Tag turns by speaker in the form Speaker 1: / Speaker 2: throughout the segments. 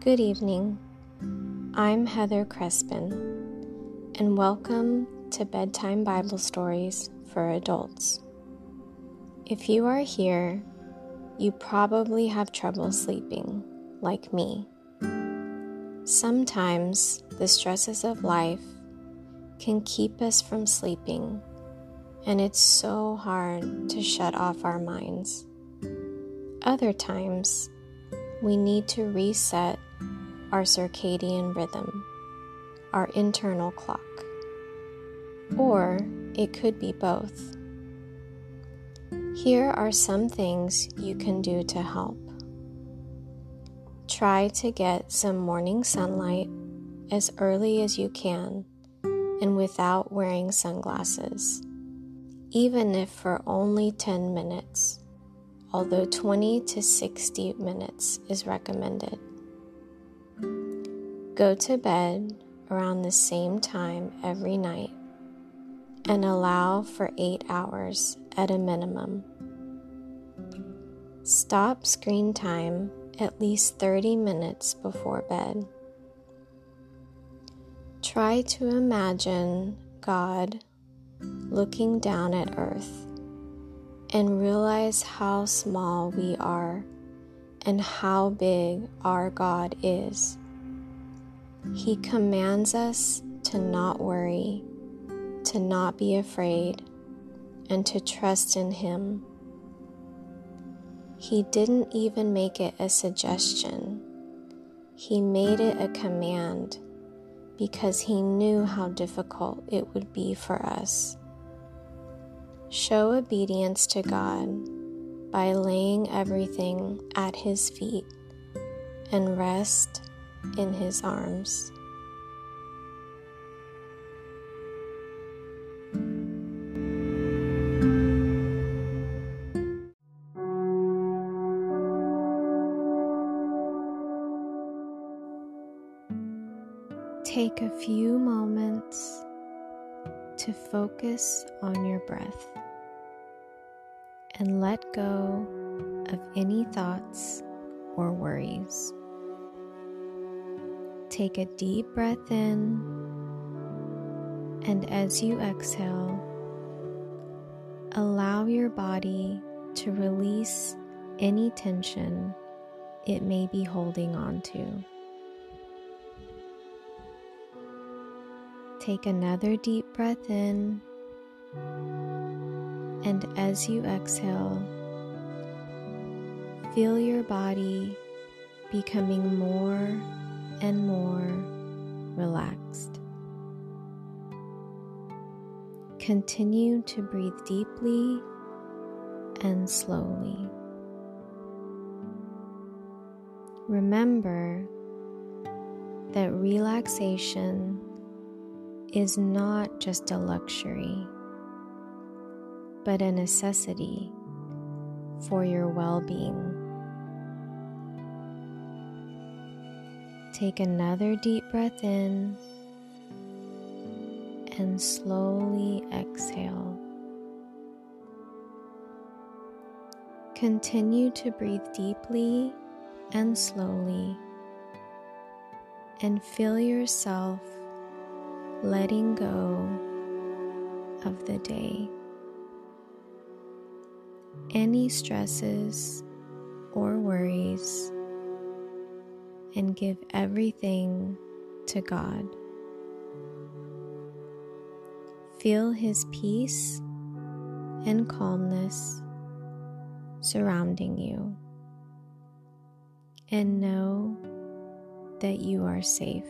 Speaker 1: Good evening. I'm Heather Crespin, and welcome to Bedtime Bible Stories for Adults. If you are here, you probably have trouble sleeping, like me. Sometimes the stresses of life can keep us from sleeping, and it's so hard to shut off our minds. Other times, we need to reset our circadian rhythm, our internal clock. Or it could be both. Here are some things you can do to help. Try to get some morning sunlight as early as you can and without wearing sunglasses, even if for only 10 minutes although 20 to 60 minutes is recommended. Go to bed around the same time every night and allow for 8 hours at a minimum. Stop screen time at least 30 minutes before bed. Try to imagine God looking down at earth and realize how small we are and how big our God is. He commands us to not worry, to not be afraid, and to trust in Him. He didn't even make it a suggestion, He made it a command because He knew how difficult it would be for us. Show obedience to God by laying everything at His feet and rest in His arms. Focus on your breath and let go of any thoughts or worries. Take a deep breath in, and as you exhale, allow your body to release any tension it may be holding on to. Take another deep breath in and as you exhale, feel your body becoming more and more relaxed. Continue to breathe deeply and slowly. Remember that relaxation is not just a luxury but a necessity for your well being. Take another deep breath in and slowly exhale. Continue to breathe deeply and slowly and feel yourself letting go of the day any stresses or worries and give everything to God. Feel His peace and calmness surrounding you, and know that you are safe.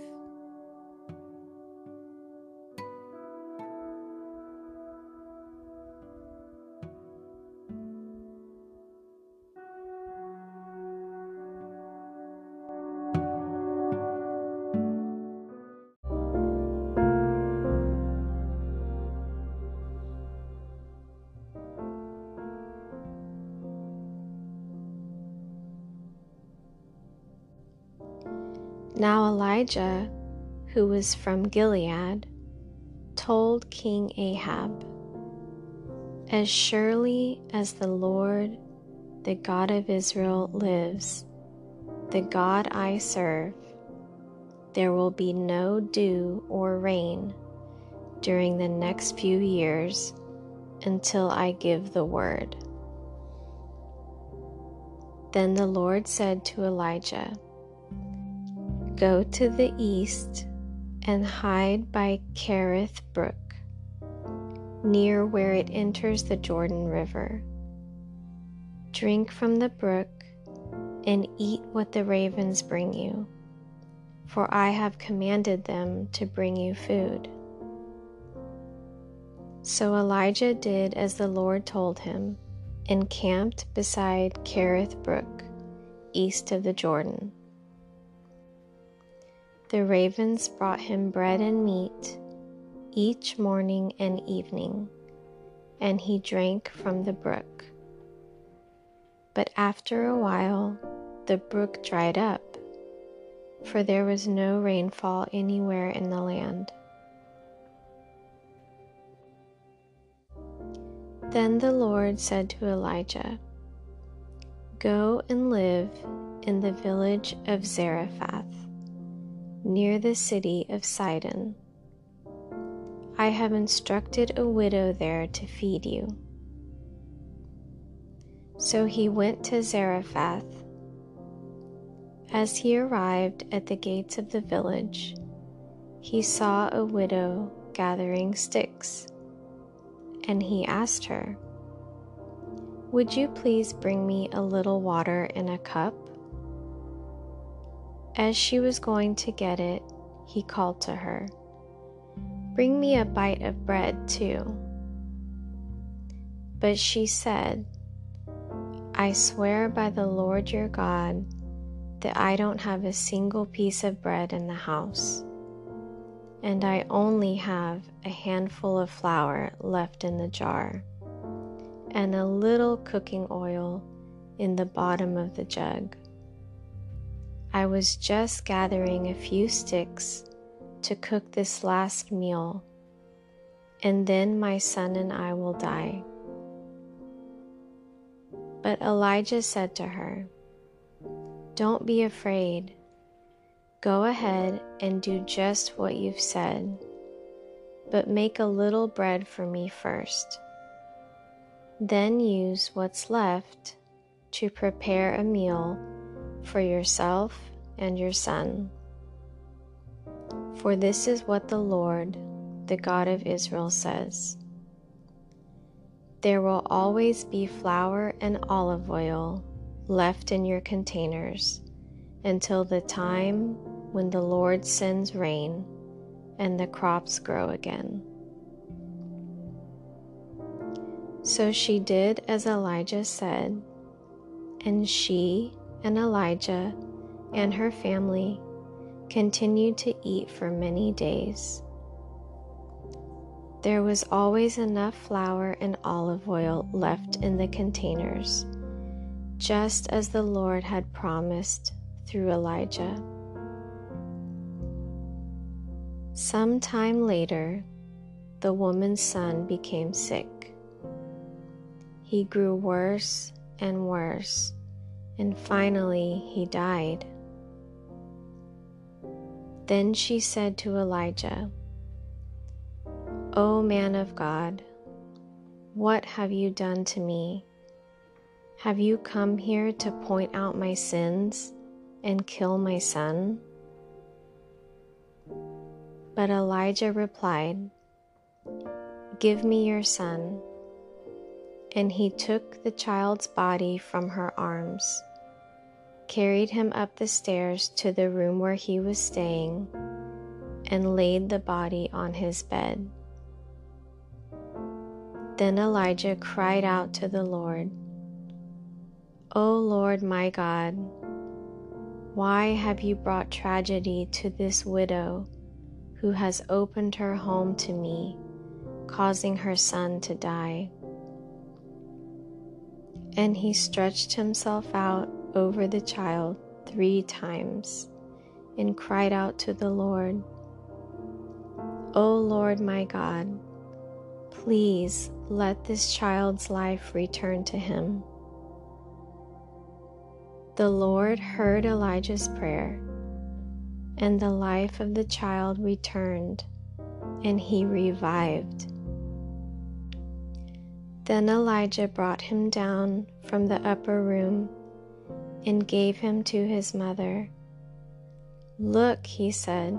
Speaker 1: Elijah, who was from Gilead, told King Ahab, As surely as the Lord, the God of Israel, lives, the God I serve, there will be no dew or rain during the next few years until I give the word. Then the Lord said to Elijah, Go to the east and hide by Kerith Brook, near where it enters the Jordan River. Drink from the brook and eat what the ravens bring you, for I have commanded them to bring you food. So Elijah did as the Lord told him, and camped beside Kerith Brook, east of the Jordan. The ravens brought him bread and meat each morning and evening, and he drank from the brook. But after a while, the brook dried up, for there was no rainfall anywhere in the land. Then the Lord said to Elijah, Go and live in the village of Zarephath, near the city of Sidon. I have instructed a widow there to feed you. So he went to Zarephath. As he arrived at the gates of the village, he saw a widow gathering sticks and he asked her, Would you please bring me a little water in a cup? As she was going to get it, he called to her, Bring me a bite of bread too. But she said, I swear by the Lord your God that I don't have a single piece of bread in the house and I only have a handful of flour left in the jar, and a little cooking oil in the bottom of the jug. I was just gathering a few sticks to cook this last meal, and then my son and I will die. But Elijah said to her, Don't be afraid. Go ahead and do just what you've said, but make a little bread for me first. Then use what's left to prepare a meal for yourself and your son. For this is what the Lord, the God of Israel, says There will always be flour and olive oil left in your containers until the time when the Lord sends rain and the crops grow again. So she did as Elijah said, and she and Elijah and her family continued to eat for many days. There was always enough flour and olive oil left in the containers, just as the Lord had promised through Elijah. Some time later, the woman's son became sick. He grew worse and worse, and finally he died. Then she said to Elijah, O man of God, what have you done to me? Have you come here to point out my sins and kill my son? But Elijah replied, Give me your son. And he took the child's body from her arms, carried him up the stairs to the room where he was staying, and laid the body on his bed. Then Elijah cried out to the Lord, O Lord my God, why have you brought tragedy to this widow who has opened her home to me, causing her son to die? And he stretched himself out over the child three times and cried out to the Lord, O Lord my God, please let this child's life return to him. The Lord heard Elijah's prayer, and the life of the child returned, and he revived. Then Elijah brought him down from the upper room and gave him to his mother. Look, he said,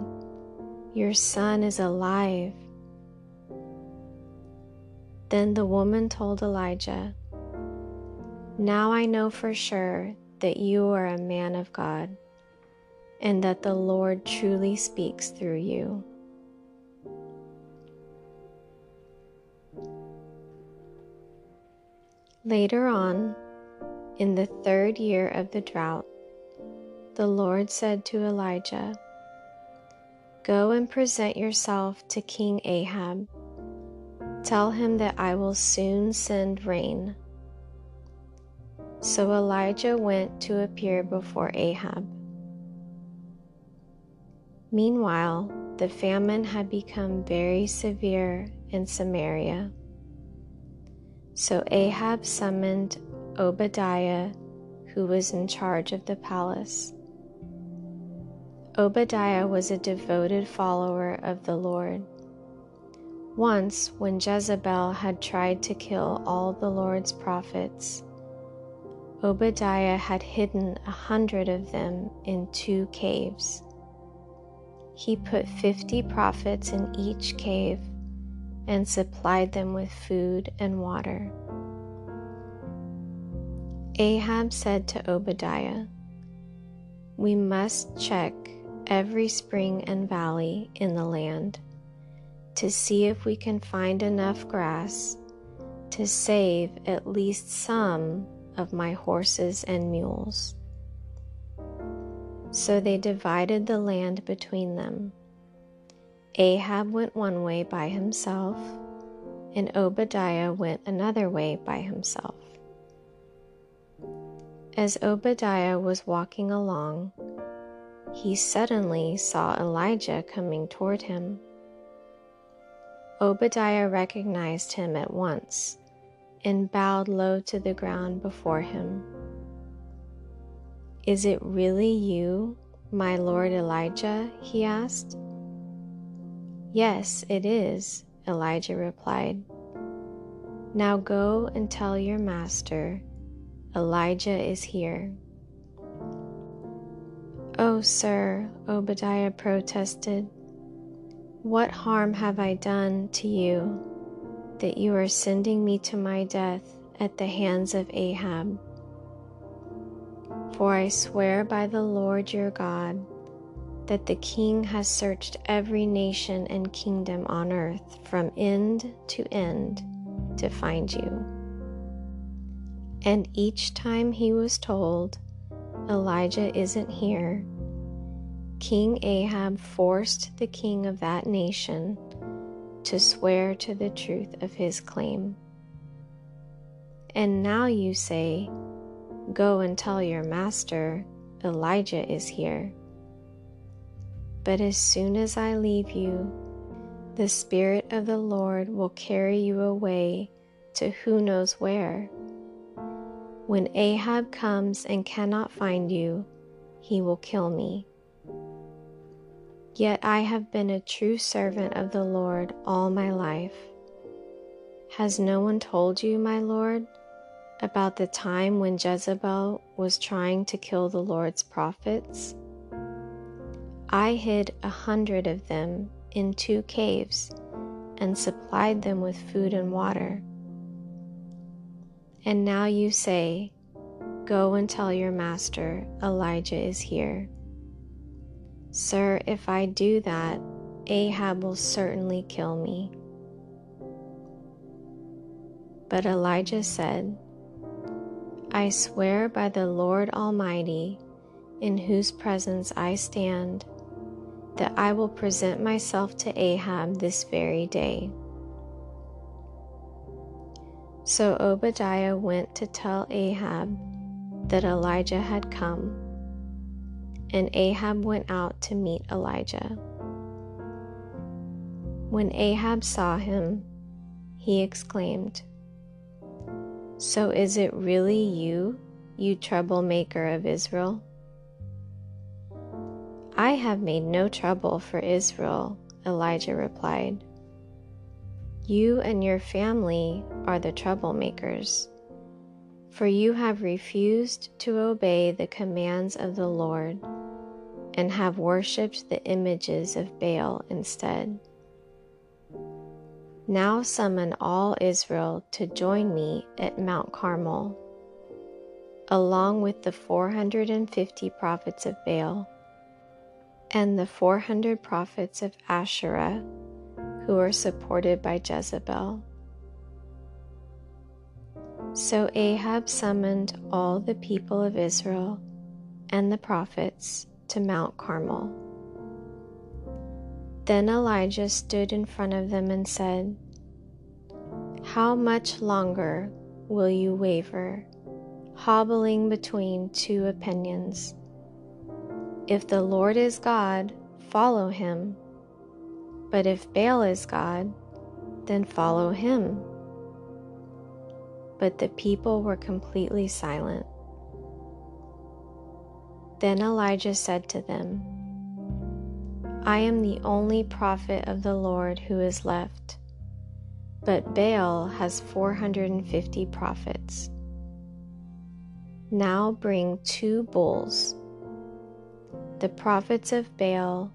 Speaker 1: your son is alive. Then the woman told Elijah, Now I know for sure that you are a man of God, and that the Lord truly speaks through you. Later on, in the third year of the drought, the Lord said to Elijah, Go and present yourself to King Ahab. Tell him that I will soon send rain. So Elijah went to appear before Ahab. Meanwhile, the famine had become very severe in Samaria. So Ahab summoned Obadiah, who was in charge of the palace. Obadiah was a devoted follower of the Lord. Once, when Jezebel had tried to kill all the Lord's prophets, Obadiah had hidden a hundred of them in two caves. He put fifty prophets in each cave and supplied them with food and water. Ahab said to Obadiah, We must check every spring and valley in the land to see if we can find enough grass to save at least some of my horses and mules. So they divided the land between them. Ahab went one way by himself, and Obadiah went another way by himself. As Obadiah was walking along, he suddenly saw Elijah coming toward him. Obadiah recognized him at once and bowed low to the ground before him. Is it really you, my lord Elijah? he asked. Yes, it is, Elijah replied. Now go and tell your master, Elijah is here. Oh, sir, Obadiah protested. What harm have I done to you? that you are sending me to my death at the hands of Ahab. For I swear by the Lord your God that the king has searched every nation and kingdom on earth from end to end to find you. And each time he was told, Elijah isn't here, King Ahab forced the king of that nation to swear to the truth of his claim. And now you say, Go and tell your master, Elijah is here. But as soon as I leave you, the Spirit of the Lord will carry you away to who knows where. When Ahab comes and cannot find you, he will kill me. Yet I have been a true servant of the Lord all my life. Has no one told you, my Lord, about the time when Jezebel was trying to kill the Lord's prophets? I hid a hundred of them in two caves and supplied them with food and water. And now you say, Go and tell your master, Elijah is here. Sir, if I do that, Ahab will certainly kill me. But Elijah said, I swear by the Lord Almighty, in whose presence I stand, that I will present myself to Ahab this very day. So Obadiah went to tell Ahab that Elijah had come and Ahab went out to meet Elijah. When Ahab saw him, he exclaimed, So is it really you, you troublemaker of Israel? I have made no trouble for Israel, Elijah replied. You and your family are the troublemakers, for you have refused to obey the commands of the Lord and have worshipped the images of Baal instead. Now summon all Israel to join me at Mount Carmel, along with the 450 prophets of Baal and the 400 prophets of Asherah who are supported by Jezebel. So Ahab summoned all the people of Israel and the prophets to Mount Carmel. Then Elijah stood in front of them and said, How much longer will you waver, hobbling between two opinions? If the Lord is God, follow him. But if Baal is God, then follow him. But the people were completely silent. Then Elijah said to them, I am the only prophet of the Lord who is left, but Baal has 450 prophets. Now bring two bulls. The prophets of Baal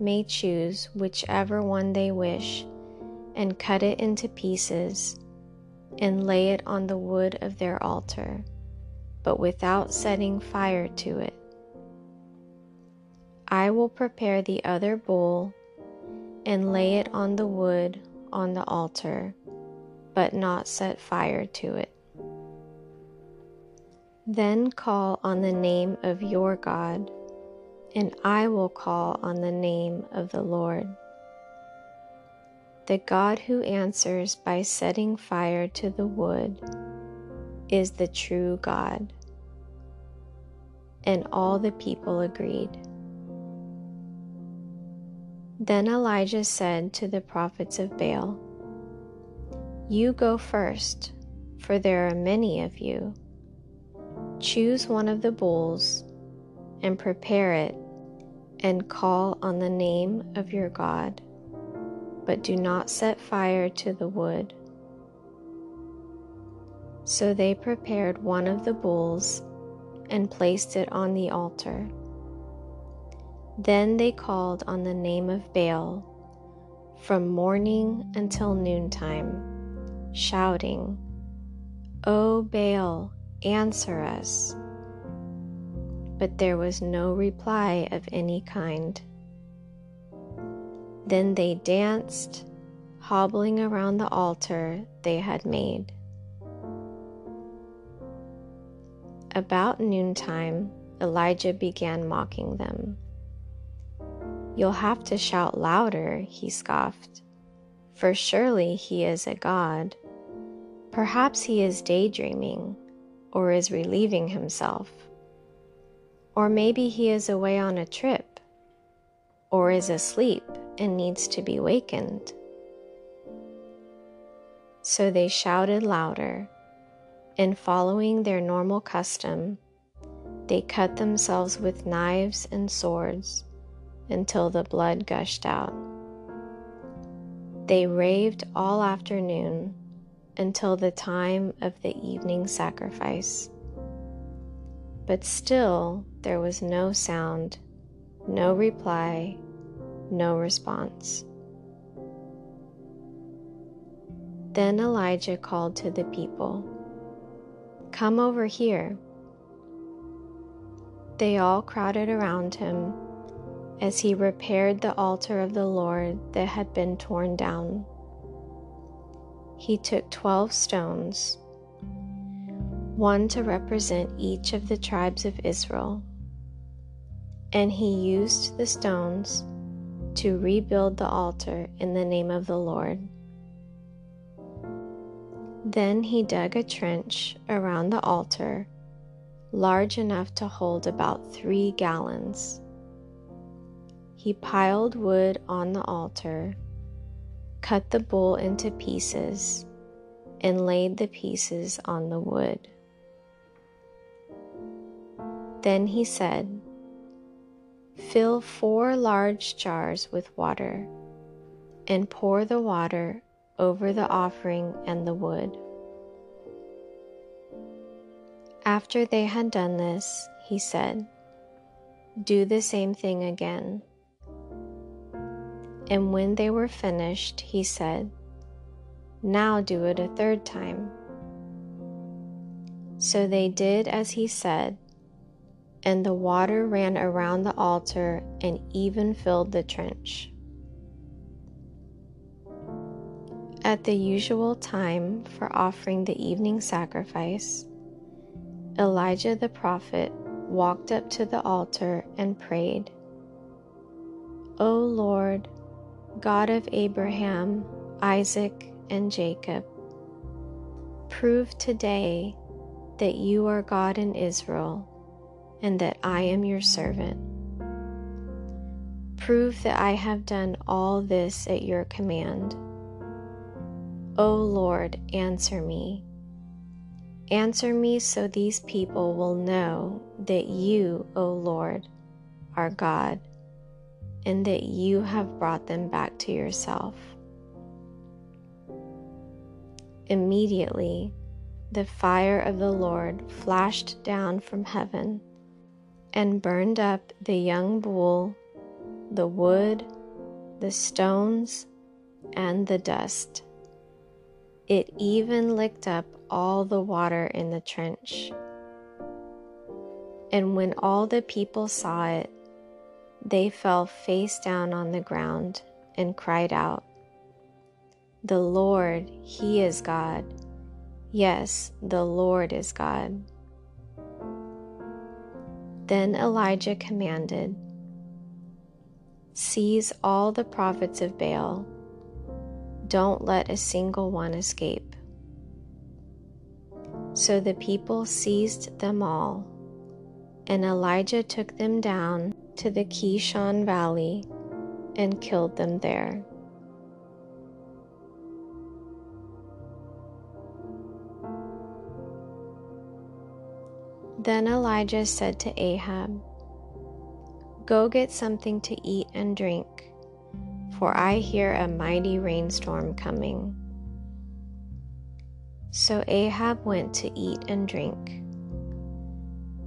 Speaker 1: may choose whichever one they wish and cut it into pieces and lay it on the wood of their altar, but without setting fire to it. I will prepare the other bull and lay it on the wood on the altar, but not set fire to it. Then call on the name of your God, and I will call on the name of the Lord. The God who answers by setting fire to the wood is the true God. And all the people agreed. Then Elijah said to the prophets of Baal, You go first, for there are many of you. Choose one of the bulls and prepare it and call on the name of your God, but do not set fire to the wood. So they prepared one of the bulls and placed it on the altar. Then they called on the name of Baal from morning until noontime, shouting, O Baal, answer us. But there was no reply of any kind. Then they danced, hobbling around the altar they had made. About noontime, Elijah began mocking them. You'll have to shout louder, he scoffed, for surely he is a god. Perhaps he is daydreaming or is relieving himself. Or maybe he is away on a trip or is asleep and needs to be wakened. So they shouted louder, and following their normal custom, they cut themselves with knives and swords until the blood gushed out. They raved all afternoon until the time of the evening sacrifice. But still there was no sound, no reply, no response. Then Elijah called to the people, Come over here. They all crowded around him as he repaired the altar of the Lord that had been torn down. He took twelve stones, one to represent each of the tribes of Israel, and he used the stones to rebuild the altar in the name of the Lord. Then he dug a trench around the altar large enough to hold about three gallons he piled wood on the altar, cut the bull into pieces, and laid the pieces on the wood. Then he said, Fill four large jars with water, and pour the water over the offering and the wood. After they had done this, he said, Do the same thing again. And when they were finished, he said, Now do it a third time. So they did as he said, and the water ran around the altar and even filled the trench. At the usual time for offering the evening sacrifice, Elijah the prophet walked up to the altar and prayed, O Lord, God of Abraham, Isaac, and Jacob, prove today that you are God in Israel and that I am your servant. Prove that I have done all this at your command. O Lord, answer me. Answer me so these people will know that you, O Lord, are God, and that you have brought them back to yourself. Immediately, the fire of the Lord flashed down from heaven and burned up the young bull, the wood, the stones, and the dust. It even licked up all the water in the trench. And when all the people saw it, they fell face down on the ground and cried out, The Lord, He is God. Yes, the Lord is God. Then Elijah commanded, Seize all the prophets of Baal. Don't let a single one escape. So the people seized them all, and Elijah took them down to the Kishon Valley and killed them there. Then Elijah said to Ahab, Go get something to eat and drink, for I hear a mighty rainstorm coming. So Ahab went to eat and drink.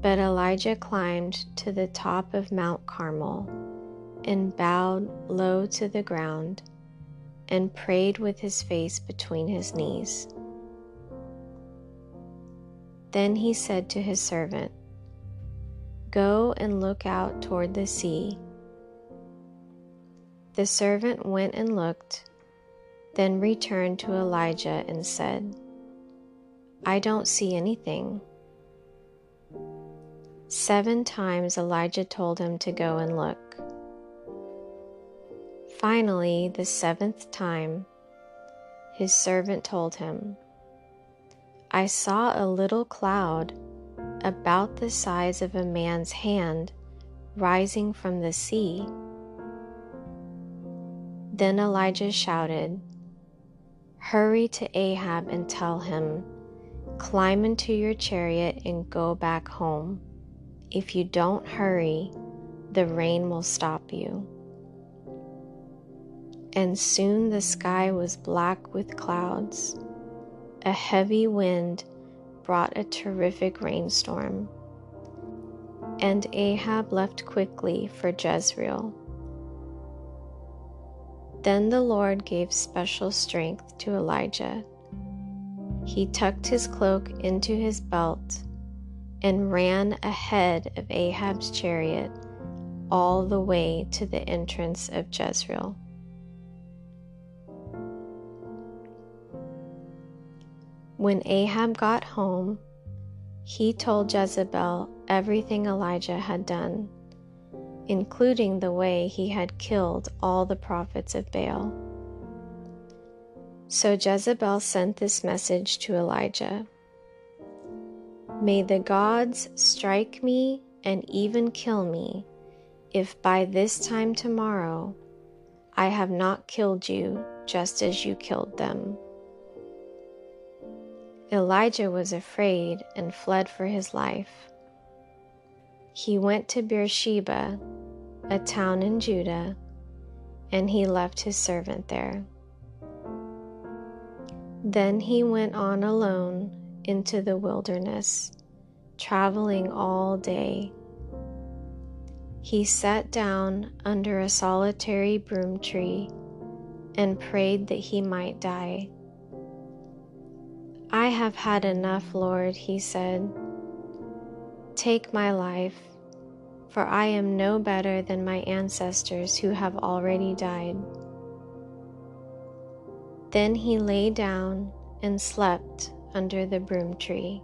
Speaker 1: But Elijah climbed to the top of Mount Carmel and bowed low to the ground and prayed with his face between his knees. Then he said to his servant, Go and look out toward the sea. The servant went and looked, then returned to Elijah and said, I don't see anything. Seven times Elijah told him to go and look. Finally, the seventh time, his servant told him, I saw a little cloud about the size of a man's hand rising from the sea. Then Elijah shouted, Hurry to Ahab and tell him, Climb into your chariot and go back home. If you don't hurry, the rain will stop you. And soon the sky was black with clouds a heavy wind brought a terrific rainstorm, and Ahab left quickly for Jezreel. Then the Lord gave special strength to Elijah. He tucked his cloak into his belt and ran ahead of Ahab's chariot all the way to the entrance of Jezreel. When Ahab got home, he told Jezebel everything Elijah had done, including the way he had killed all the prophets of Baal. So Jezebel sent this message to Elijah May the gods strike me and even kill me if by this time tomorrow I have not killed you just as you killed them. Elijah was afraid and fled for his life. he went to Beersheba, a town in Judah, and he left his servant there. Then he went on alone into the wilderness, traveling all day. He sat down under a solitary broom tree and prayed that he might die. I have had enough, Lord, he said. Take my life, for I am no better than my ancestors who have already died. Then he lay down and slept under the broom tree.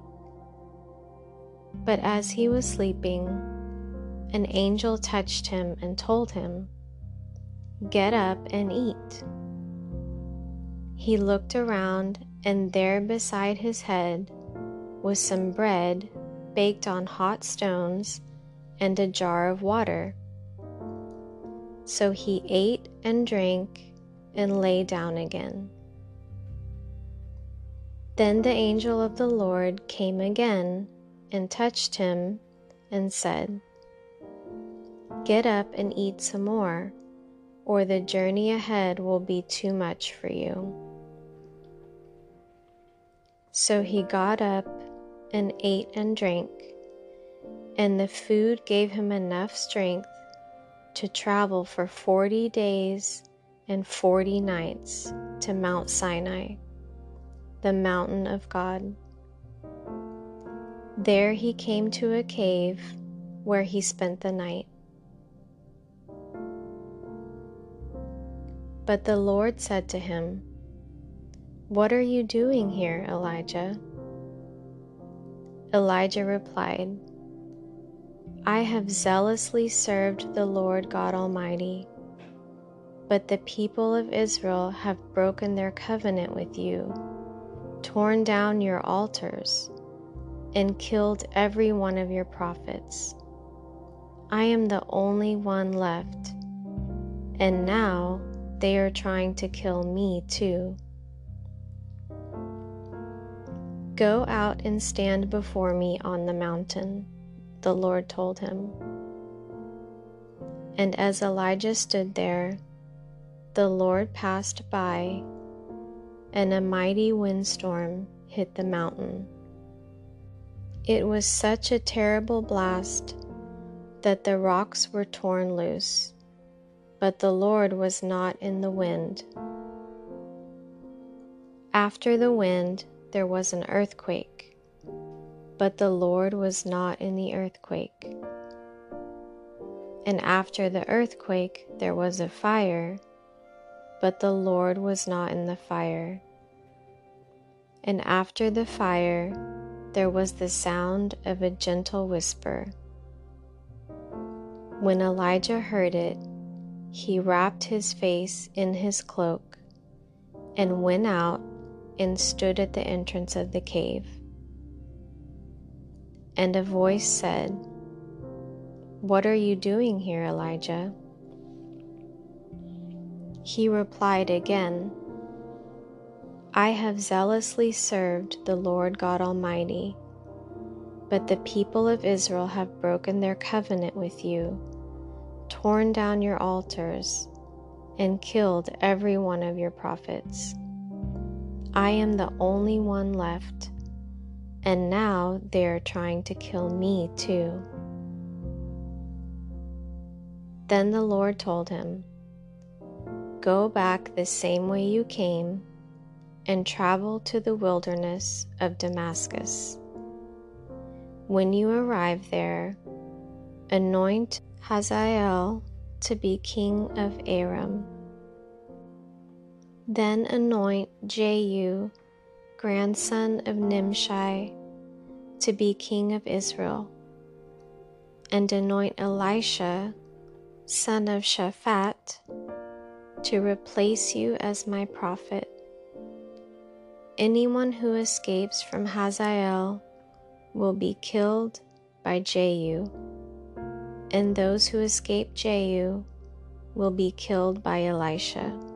Speaker 1: But as he was sleeping, an angel touched him and told him, Get up and eat. He looked around, and there beside his head was some bread baked on hot stones and a jar of water. So he ate and drank and lay down again. Then the angel of the Lord came again and touched him and said, Get up and eat some more, or the journey ahead will be too much for you. So he got up and ate and drank, and the food gave him enough strength to travel for forty days and forty nights to Mount Sinai, the mountain of God. There he came to a cave where he spent the night. But the Lord said to him, What are you doing here, Elijah? Elijah replied, I have zealously served the Lord God Almighty, but the people of Israel have broken their covenant with you, torn down your altars, and killed every one of your prophets. I am the only one left, and now they are trying to kill me too. Go out and stand before me on the mountain, the Lord told him. And as Elijah stood there, the Lord passed by, and a mighty windstorm hit the mountain. It was such a terrible blast that the rocks were torn loose but the Lord was not in the wind. After the wind, there was an earthquake, but the Lord was not in the earthquake. And after the earthquake, there was a fire, but the Lord was not in the fire. And after the fire, there was the sound of a gentle whisper. When Elijah heard it, he wrapped his face in his cloak and went out and stood at the entrance of the cave. And a voice said, What are you doing here, Elijah? He replied again, I have zealously served the Lord God Almighty, but the people of Israel have broken their covenant with you torn down your altars, and killed every one of your prophets. I am the only one left, and now they are trying to kill me too. Then the Lord told him, Go back the same way you came and travel to the wilderness of Damascus. When you arrive there, anoint Hazael to be king of Aram. Then anoint Jehu, grandson of Nimshi, to be king of Israel, and anoint Elisha, son of Shaphat, to replace you as my prophet. Anyone who escapes from Hazael will be killed by Jehu and those who escape Jehu will be killed by Elisha.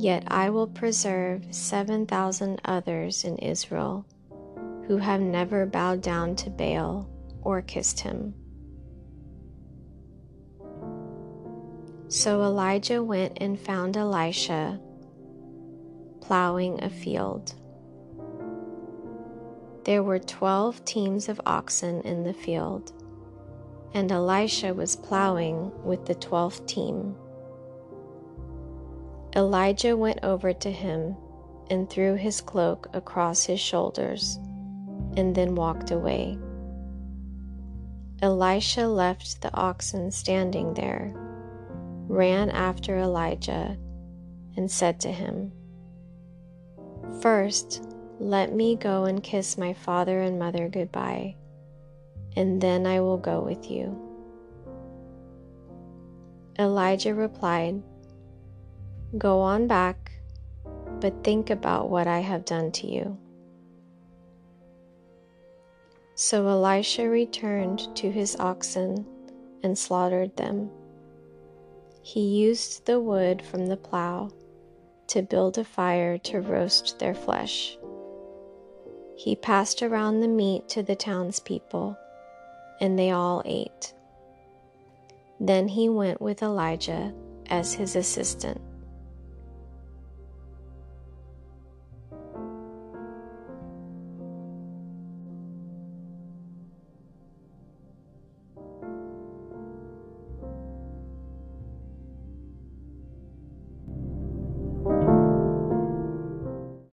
Speaker 1: Yet I will preserve 7,000 others in Israel who have never bowed down to Baal or kissed him. So Elijah went and found Elisha plowing a field. There were twelve teams of oxen in the field, and Elisha was plowing with the twelfth team. Elijah went over to him and threw his cloak across his shoulders and then walked away. Elisha left the oxen standing there, ran after Elijah, and said to him, First, let me go and kiss my father and mother goodbye, and then I will go with you. Elijah replied, Go on back, but think about what I have done to you. So Elisha returned to his oxen and slaughtered them. He used the wood from the plow to build a fire to roast their flesh. He passed around the meat to the townspeople, and they all ate. Then he went with Elijah as his assistant.